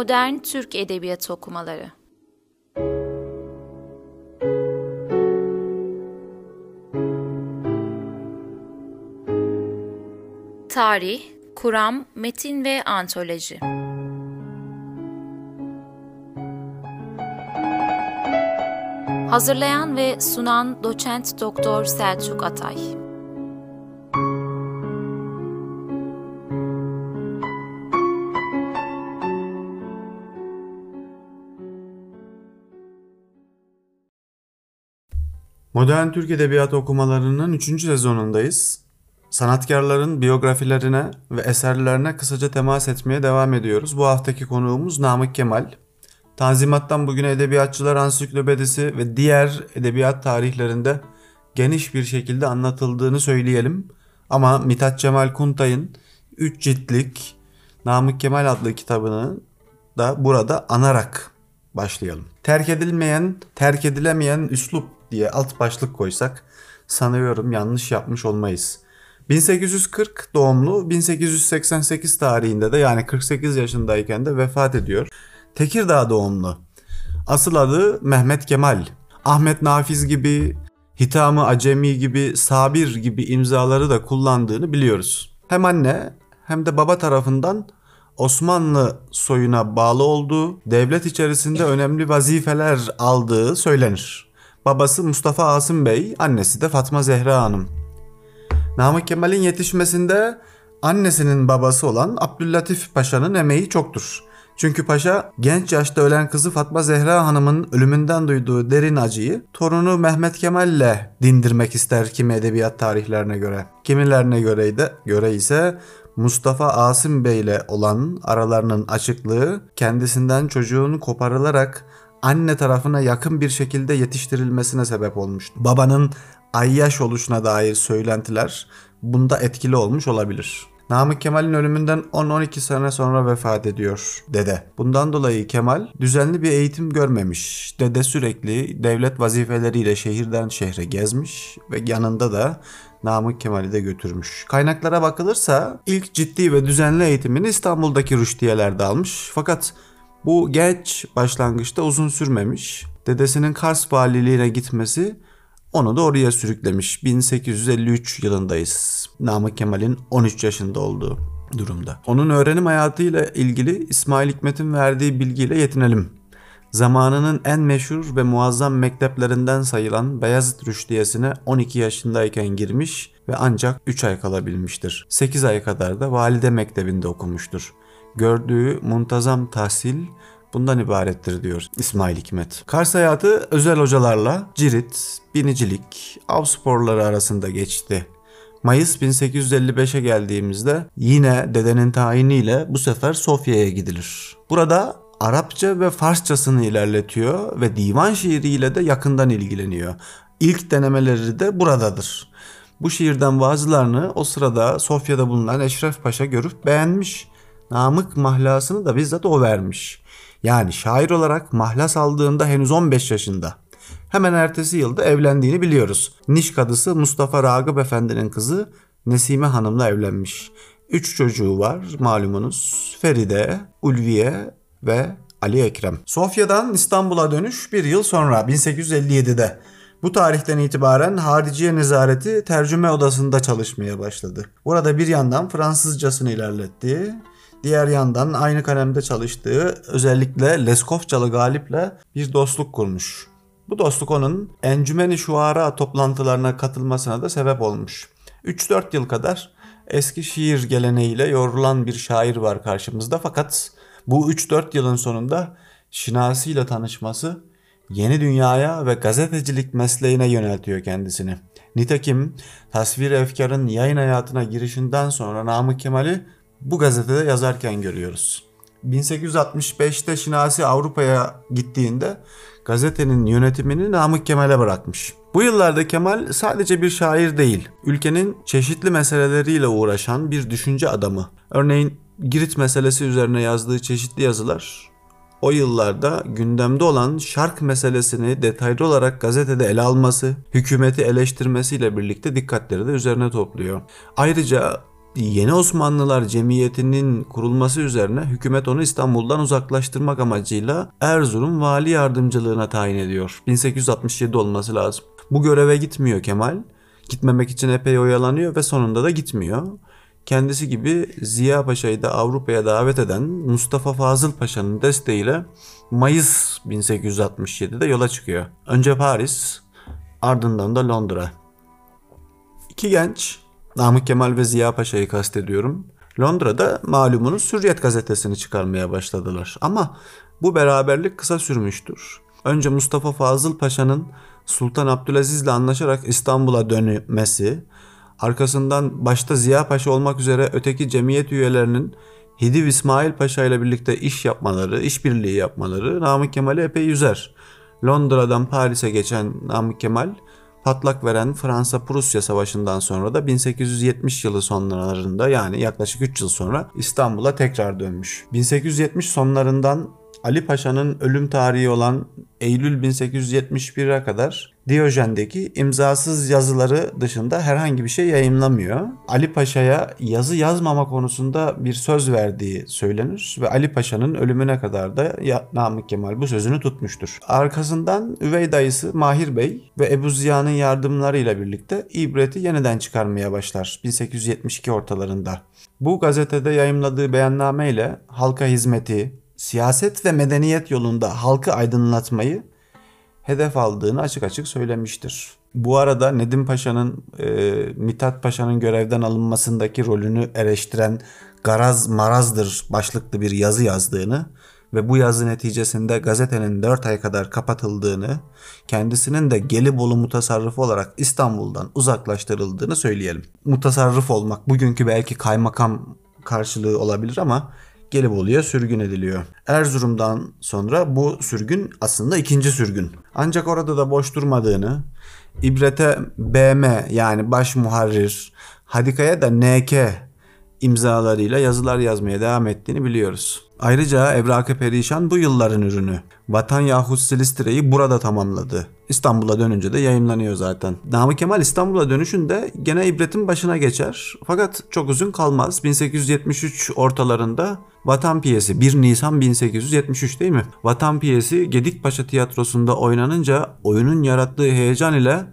Modern Türk Edebiyatı Okumaları. Tarih, Kuram, Metin ve Antoloji. Hazırlayan ve sunan Doçent Doktor Selçuk Atay Modern Türk Edebiyatı okumalarının 3. sezonundayız. Sanatkarların biyografilerine ve eserlerine kısaca temas etmeye devam ediyoruz. Bu haftaki konuğumuz Namık Kemal. Tanzimattan bugüne edebiyatçılar ansiklopedisi ve diğer edebiyat tarihlerinde geniş bir şekilde anlatıldığını söyleyelim. Ama Mithat Cemal Kuntay'ın 3 ciltlik Namık Kemal adlı kitabını da burada anarak başlayalım. Terk edilmeyen, terk edilemeyen üslup diye alt başlık koysak sanıyorum yanlış yapmış olmayız. 1840 doğumlu 1888 tarihinde de yani 48 yaşındayken de vefat ediyor. Tekirdağ doğumlu. Asıl adı Mehmet Kemal. Ahmet Nafiz gibi, Hitamı Acemi gibi, Sabir gibi imzaları da kullandığını biliyoruz. Hem anne hem de baba tarafından Osmanlı soyuna bağlı olduğu, devlet içerisinde önemli vazifeler aldığı söylenir. Babası Mustafa Asım Bey, annesi de Fatma Zehra Hanım. Namık Kemal'in yetişmesinde annesinin babası olan Abdüllatif Paşa'nın emeği çoktur. Çünkü paşa genç yaşta ölen kızı Fatma Zehra Hanım'ın ölümünden duyduğu derin acıyı torunu Mehmet Kemal'le dindirmek ister kimi edebiyat tarihlerine göre. Kimilerine göre de göre ise Mustafa Asım Bey ile olan aralarının açıklığı kendisinden çocuğun koparılarak anne tarafına yakın bir şekilde yetiştirilmesine sebep olmuştu. Babanın ayyaş oluşuna dair söylentiler bunda etkili olmuş olabilir. Namık Kemal'in ölümünden 10-12 sene sonra vefat ediyor dede. Bundan dolayı Kemal düzenli bir eğitim görmemiş. Dede sürekli devlet vazifeleriyle şehirden şehre gezmiş ve yanında da Namık Kemal'i de götürmüş. Kaynaklara bakılırsa ilk ciddi ve düzenli eğitimini İstanbul'daki rüştiyelerde almış. Fakat bu genç başlangıçta uzun sürmemiş. Dedesinin Kars valiliğine gitmesi onu da oraya sürüklemiş. 1853 yılındayız. Namık Kemal'in 13 yaşında olduğu durumda. Onun öğrenim hayatıyla ilgili İsmail Hikmet'in verdiği bilgiyle yetinelim. Zamanının en meşhur ve muazzam mekteplerinden sayılan Beyazıt Rüştiyesi'ne 12 yaşındayken girmiş ve ancak 3 ay kalabilmiştir. 8 ay kadar da valide mektebinde okumuştur. Gördüğü muntazam tahsil bundan ibarettir diyor İsmail Hikmet. Kars hayatı özel hocalarla cirit, binicilik, av sporları arasında geçti. Mayıs 1855'e geldiğimizde yine dedenin tayiniyle bu sefer Sofya'ya gidilir. Burada Arapça ve Farsçasını ilerletiyor ve divan şiiriyle de yakından ilgileniyor. İlk denemeleri de buradadır. Bu şiirden bazılarını o sırada Sofya'da bulunan Eşref Paşa görüp beğenmiş. Namık mahlasını da bizzat o vermiş. Yani şair olarak mahlas aldığında henüz 15 yaşında. Hemen ertesi yılda evlendiğini biliyoruz. Niş kadısı Mustafa Ragıp Efendi'nin kızı Nesime Hanım'la evlenmiş. Üç çocuğu var malumunuz. Feride, Ulviye ve Ali Ekrem. Sofya'dan İstanbul'a dönüş bir yıl sonra 1857'de. Bu tarihten itibaren Hariciye Nezareti tercüme odasında çalışmaya başladı. Burada bir yandan Fransızcasını ilerletti. Diğer yandan aynı kalemde çalıştığı özellikle Leskovçalı Galip'le bir dostluk kurmuş. Bu dostluk onun Encümeni Şuara toplantılarına katılmasına da sebep olmuş. 3-4 yıl kadar eski şiir geleneğiyle yorulan bir şair var karşımızda fakat bu 3-4 yılın sonunda Şinasi ile tanışması yeni dünyaya ve gazetecilik mesleğine yöneltiyor kendisini. Nitekim Tasvir Efkar'ın yayın hayatına girişinden sonra Namık Kemal'i bu gazetede yazarken görüyoruz. 1865'te Şinasi Avrupa'ya gittiğinde gazetenin yönetimini Namık Kemal'e bırakmış. Bu yıllarda Kemal sadece bir şair değil, ülkenin çeşitli meseleleriyle uğraşan bir düşünce adamı. Örneğin Girit meselesi üzerine yazdığı çeşitli yazılar o yıllarda gündemde olan şark meselesini detaylı olarak gazetede ele alması, hükümeti eleştirmesiyle birlikte dikkatleri de üzerine topluyor. Ayrıca Yeni Osmanlılar Cemiyeti'nin kurulması üzerine hükümet onu İstanbul'dan uzaklaştırmak amacıyla Erzurum vali yardımcılığına tayin ediyor. 1867 olması lazım. Bu göreve gitmiyor Kemal. Gitmemek için epey oyalanıyor ve sonunda da gitmiyor. Kendisi gibi Ziya Paşa'yı da Avrupa'ya davet eden Mustafa Fazıl Paşa'nın desteğiyle Mayıs 1867'de yola çıkıyor. Önce Paris, ardından da Londra. İki genç, Namık Kemal ve Ziya Paşa'yı kastediyorum. Londra'da malumunuz Hürriyet gazetesini çıkarmaya başladılar. Ama bu beraberlik kısa sürmüştür. Önce Mustafa Fazıl Paşa'nın Sultan Abdülaziz'le anlaşarak İstanbul'a dönmesi, arkasından başta Ziya Paşa olmak üzere öteki cemiyet üyelerinin Hidiv İsmail Paşa ile birlikte iş yapmaları, işbirliği yapmaları Namık Kemal'i epey yüzer. Londra'dan Paris'e geçen Namık Kemal patlak veren Fransa-Prusya Savaşı'ndan sonra da 1870 yılı sonlarında yani yaklaşık 3 yıl sonra İstanbul'a tekrar dönmüş. 1870 sonlarından Ali Paşa'nın ölüm tarihi olan Eylül 1871'e kadar Diyojen'deki imzasız yazıları dışında herhangi bir şey yayınlamıyor. Ali Paşa'ya yazı yazmama konusunda bir söz verdiği söylenir ve Ali Paşa'nın ölümüne kadar da Namık Kemal bu sözünü tutmuştur. Arkasından üvey dayısı Mahir Bey ve Ebu Ziya'nın yardımlarıyla birlikte ibreti yeniden çıkarmaya başlar 1872 ortalarında. Bu gazetede yayımladığı beyanname ile halka hizmeti, siyaset ve medeniyet yolunda halkı aydınlatmayı hedef aldığını açık açık söylemiştir. Bu arada Nedim Paşa'nın e, Mithat Paşa'nın görevden alınmasındaki rolünü eleştiren Garaz Marazdır başlıklı bir yazı yazdığını ve bu yazı neticesinde gazetenin 4 ay kadar kapatıldığını, kendisinin de Gelibolu mutasarrıfı olarak İstanbul'dan uzaklaştırıldığını söyleyelim. Mutasarrıf olmak bugünkü belki kaymakam karşılığı olabilir ama Gelibolu'ya sürgün ediliyor. Erzurum'dan sonra bu sürgün aslında ikinci sürgün. Ancak orada da boş durmadığını, İbret'e BM yani baş muharrir, Hadika'ya da NK imzalarıyla yazılar yazmaya devam ettiğini biliyoruz. Ayrıca Evrak-ı Perişan bu yılların ürünü. Vatan yahut Silistre'yi burada tamamladı. İstanbul'a dönünce de yayınlanıyor zaten. Namık Kemal İstanbul'a dönüşünde gene ibretin başına geçer. Fakat çok uzun kalmaz. 1873 ortalarında Vatan Piyesi 1 Nisan 1873 değil mi? Vatan Piyesi Gedikpaşa Tiyatrosu'nda oynanınca oyunun yarattığı heyecan ile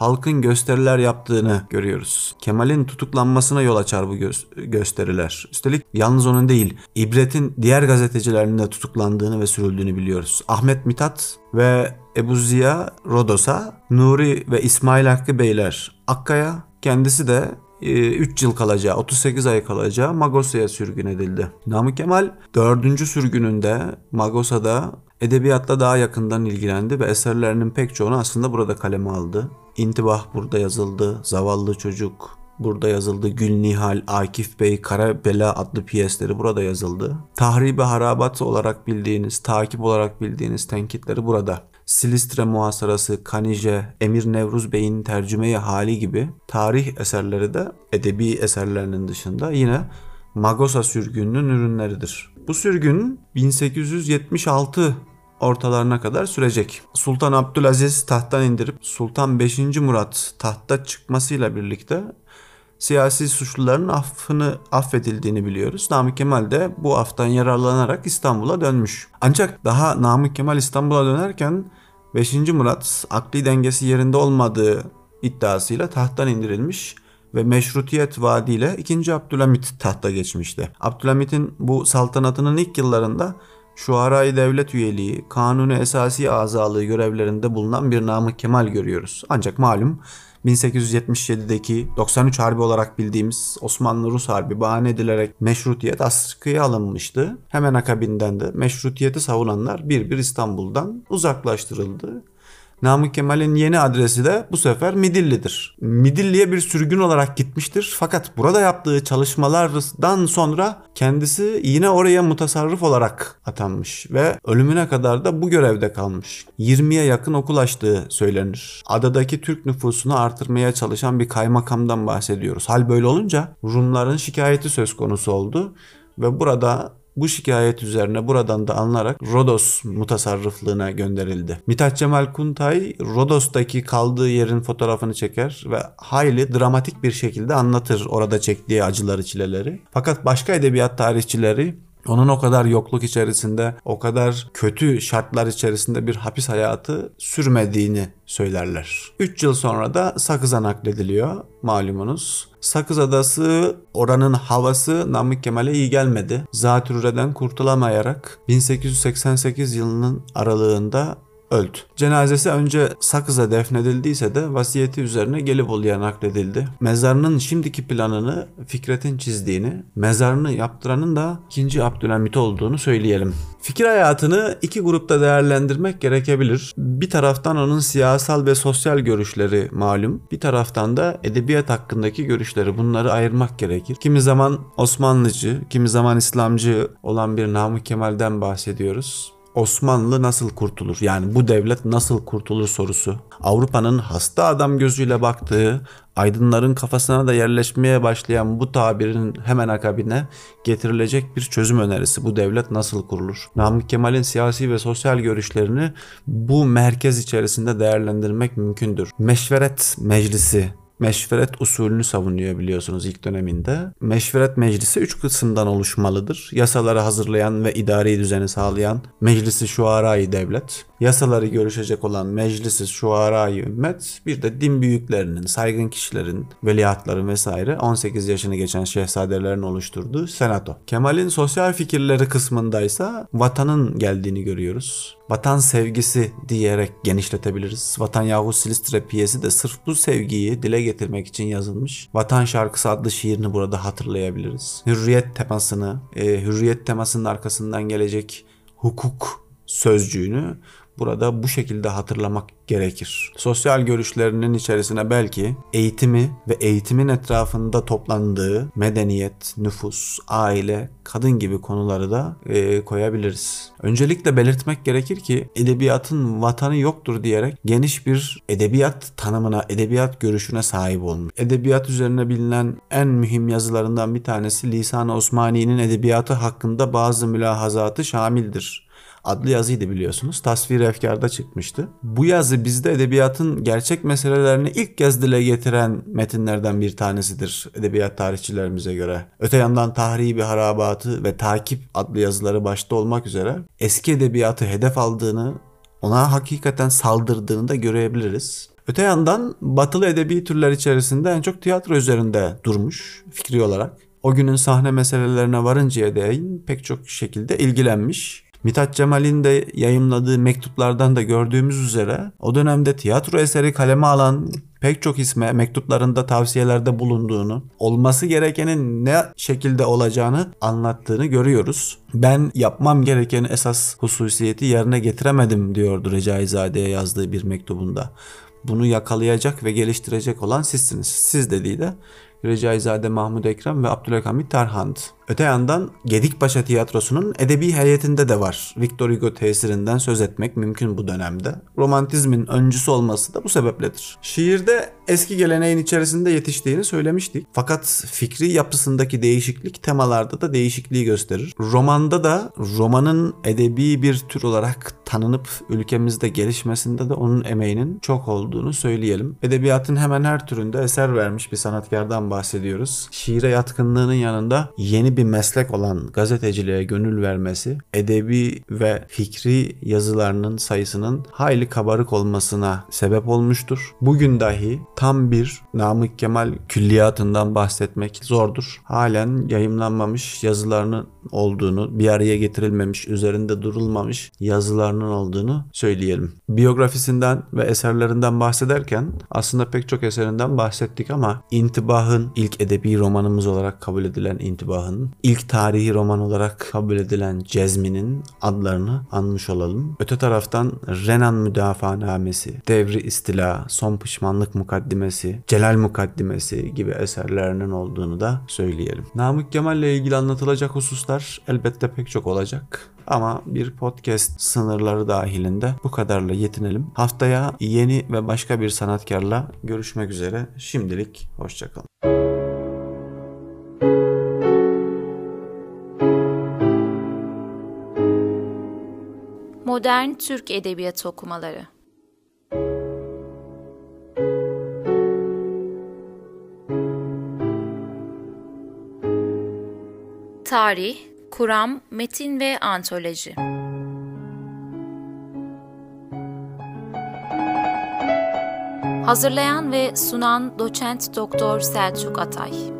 halkın gösteriler yaptığını görüyoruz. Kemal'in tutuklanmasına yol açar bu gö- gösteriler. Üstelik yalnız onun değil, İbret'in diğer gazetecilerinin de tutuklandığını ve sürüldüğünü biliyoruz. Ahmet Mithat ve Ebu Ziya Rodos'a, Nuri ve İsmail Hakkı Beyler Akkaya, kendisi de 3 e, yıl kalacağı, 38 ay kalacağı Magosa'ya sürgün edildi. Namık Kemal 4. sürgününde Magosa'da edebiyatla daha yakından ilgilendi ve eserlerinin pek çoğunu aslında burada kaleme aldı. İntibah burada yazıldı, Zavallı Çocuk burada yazıldı, Gül Nihal, Akif Bey, Kara Bela adlı piyesleri burada yazıldı. Tahribi harabat olarak bildiğiniz, takip olarak bildiğiniz tenkitleri burada. Silistre muhasarası, Kanije, Emir Nevruz Bey'in tercümeyi hali gibi tarih eserleri de edebi eserlerinin dışında yine Magosa sürgününün ürünleridir. Bu sürgün 1876 ortalarına kadar sürecek. Sultan Abdülaziz tahttan indirip Sultan 5. Murat tahta çıkmasıyla birlikte siyasi suçluların affını affedildiğini biliyoruz. Namık Kemal de bu aftan yararlanarak İstanbul'a dönmüş. Ancak daha Namık Kemal İstanbul'a dönerken 5. Murat akli dengesi yerinde olmadığı iddiasıyla tahttan indirilmiş ve meşrutiyet vaadiyle 2. Abdülhamit tahta geçmişti. Abdülhamit'in bu saltanatının ilk yıllarında şuaray devlet üyeliği, kanuni esasi azalığı görevlerinde bulunan bir Namık Kemal görüyoruz. Ancak malum 1877'deki 93 Harbi olarak bildiğimiz Osmanlı-Rus Harbi bahane edilerek meşrutiyet askıya alınmıştı. Hemen akabinden de meşrutiyeti savunanlar bir bir İstanbul'dan uzaklaştırıldı Namık Kemal'in yeni adresi de bu sefer Midilli'dir. Midilli'ye bir sürgün olarak gitmiştir. Fakat burada yaptığı çalışmalardan sonra kendisi yine oraya mutasarrıf olarak atanmış ve ölümüne kadar da bu görevde kalmış. 20'ye yakın okul açtığı söylenir. Adadaki Türk nüfusunu artırmaya çalışan bir kaymakamdan bahsediyoruz. Hal böyle olunca Rumların şikayeti söz konusu oldu ve burada Bu şikayet üzerine buradan da alınarak Rodos mutasarrıflığına gönderildi. Mithat Cemal Kuntay Rodos'taki kaldığı yerin fotoğrafını çeker ve hayli dramatik bir şekilde anlatır orada çektiği acıları, çileleri. Fakat başka edebiyat tarihçileri onun o kadar yokluk içerisinde, o kadar kötü şartlar içerisinde bir hapis hayatı sürmediğini söylerler. 3 yıl sonra da Sakız'a naklediliyor malumunuz. Sakız Adası oranın havası Namık Kemal'e iyi gelmedi. Zatürreden kurtulamayarak 1888 yılının aralığında öldü. Cenazesi önce Sakız'a defnedildiyse de vasiyeti üzerine Gelibolu'ya nakledildi. Mezarının şimdiki planını Fikret'in çizdiğini, mezarını yaptıranın da 2. Abdülhamit olduğunu söyleyelim. Fikir hayatını iki grupta değerlendirmek gerekebilir. Bir taraftan onun siyasal ve sosyal görüşleri malum. Bir taraftan da edebiyat hakkındaki görüşleri. Bunları ayırmak gerekir. Kimi zaman Osmanlıcı, kimi zaman İslamcı olan bir Namık Kemal'den bahsediyoruz. Osmanlı nasıl kurtulur? Yani bu devlet nasıl kurtulur sorusu. Avrupa'nın hasta adam gözüyle baktığı, aydınların kafasına da yerleşmeye başlayan bu tabirin hemen akabine getirilecek bir çözüm önerisi. Bu devlet nasıl kurulur? Namık Kemal'in siyasi ve sosyal görüşlerini bu merkez içerisinde değerlendirmek mümkündür. Meşveret Meclisi meşveret usulünü savunuyor biliyorsunuz ilk döneminde. Meşveret meclisi üç kısımdan oluşmalıdır. Yasaları hazırlayan ve idari düzeni sağlayan meclisi şuarayı devlet, yasaları görüşecek olan meclisi şuarayı ümmet, bir de din büyüklerinin, saygın kişilerin, veliahtların vesaire 18 yaşını geçen şehzadelerin oluşturduğu senato. Kemal'in sosyal fikirleri kısmındaysa vatanın geldiğini görüyoruz vatan sevgisi diyerek genişletebiliriz. Vatan Yahu Silistre piyesi de sırf bu sevgiyi dile getirmek için yazılmış. Vatan Şarkısı adlı şiirini burada hatırlayabiliriz. Hürriyet temasını, e, hürriyet temasının arkasından gelecek hukuk sözcüğünü burada bu şekilde hatırlamak gerekir. Sosyal görüşlerinin içerisine belki eğitimi ve eğitimin etrafında toplandığı medeniyet, nüfus, aile, kadın gibi konuları da e, koyabiliriz. Öncelikle belirtmek gerekir ki edebiyatın vatanı yoktur diyerek geniş bir edebiyat tanımına, edebiyat görüşüne sahip olmuş. Edebiyat üzerine bilinen en mühim yazılarından bir tanesi Lisan-ı Osmani'nin edebiyatı hakkında bazı mülahazatı şamildir adlı yazıydı biliyorsunuz. Tasvir efkarda çıkmıştı. Bu yazı bizde edebiyatın gerçek meselelerini ilk kez dile getiren metinlerden bir tanesidir edebiyat tarihçilerimize göre. Öte yandan Tahribi Harabatı ve Takip adlı yazıları başta olmak üzere eski edebiyatı hedef aldığını, ona hakikaten saldırdığını da görebiliriz. Öte yandan batılı edebi türler içerisinde en çok tiyatro üzerinde durmuş fikri olarak. O günün sahne meselelerine varıncaya değin pek çok şekilde ilgilenmiş. Mithat Cemal'in de yayımladığı mektuplardan da gördüğümüz üzere o dönemde tiyatro eseri kaleme alan pek çok isme mektuplarında tavsiyelerde bulunduğunu, olması gerekenin ne şekilde olacağını anlattığını görüyoruz. Ben yapmam gereken esas hususiyeti yerine getiremedim diyordu Recaizade'ye yazdığı bir mektubunda. Bunu yakalayacak ve geliştirecek olan sizsiniz. Siz dediği de Recaizade Mahmud Ekrem ve Abdülhamit Tarhand. Öte yandan Gedikpaşa Tiyatrosu'nun edebi heyetinde de var. Victor Hugo tesirinden söz etmek mümkün bu dönemde. Romantizmin öncüsü olması da bu sebepledir. Şiirde eski geleneğin içerisinde yetiştiğini söylemiştik. Fakat fikri yapısındaki değişiklik temalarda da değişikliği gösterir. Romanda da romanın edebi bir tür olarak tanınıp ülkemizde gelişmesinde de onun emeğinin çok olduğunu söyleyelim. Edebiyatın hemen her türünde eser vermiş bir sanatkardan bahsediyoruz. Şiire yatkınlığının yanında yeni bir meslek olan gazeteciliğe gönül vermesi, edebi ve fikri yazılarının sayısının hayli kabarık olmasına sebep olmuştur. Bugün dahi tam bir Namık Kemal külliyatından bahsetmek zordur. Halen yayımlanmamış yazılarının olduğunu, bir araya getirilmemiş, üzerinde durulmamış yazılarının olduğunu söyleyelim. Biyografisinden ve eserlerinden bahsederken aslında pek çok eserinden bahsettik ama İntibah'ın ilk edebi romanımız olarak kabul edilen İntibah'ın ilk tarihi roman olarak kabul edilen Cezmi'nin adlarını anmış olalım. Öte taraftan Renan Müdafaanamesi, Devri İstila, Son Pişmanlık Mukaddimesi, Celal Mukaddimesi gibi eserlerinin olduğunu da söyleyelim. Namık Kemal ile ilgili anlatılacak hususlar elbette pek çok olacak. Ama bir podcast sınırları dahilinde bu kadarla yetinelim. Haftaya yeni ve başka bir sanatkarla görüşmek üzere. Şimdilik hoşçakalın. Modern Türk Edebiyatı okumaları. Tarih, kuram, metin ve antoloji. Hazırlayan ve sunan Doçent Doktor Selçuk Atay.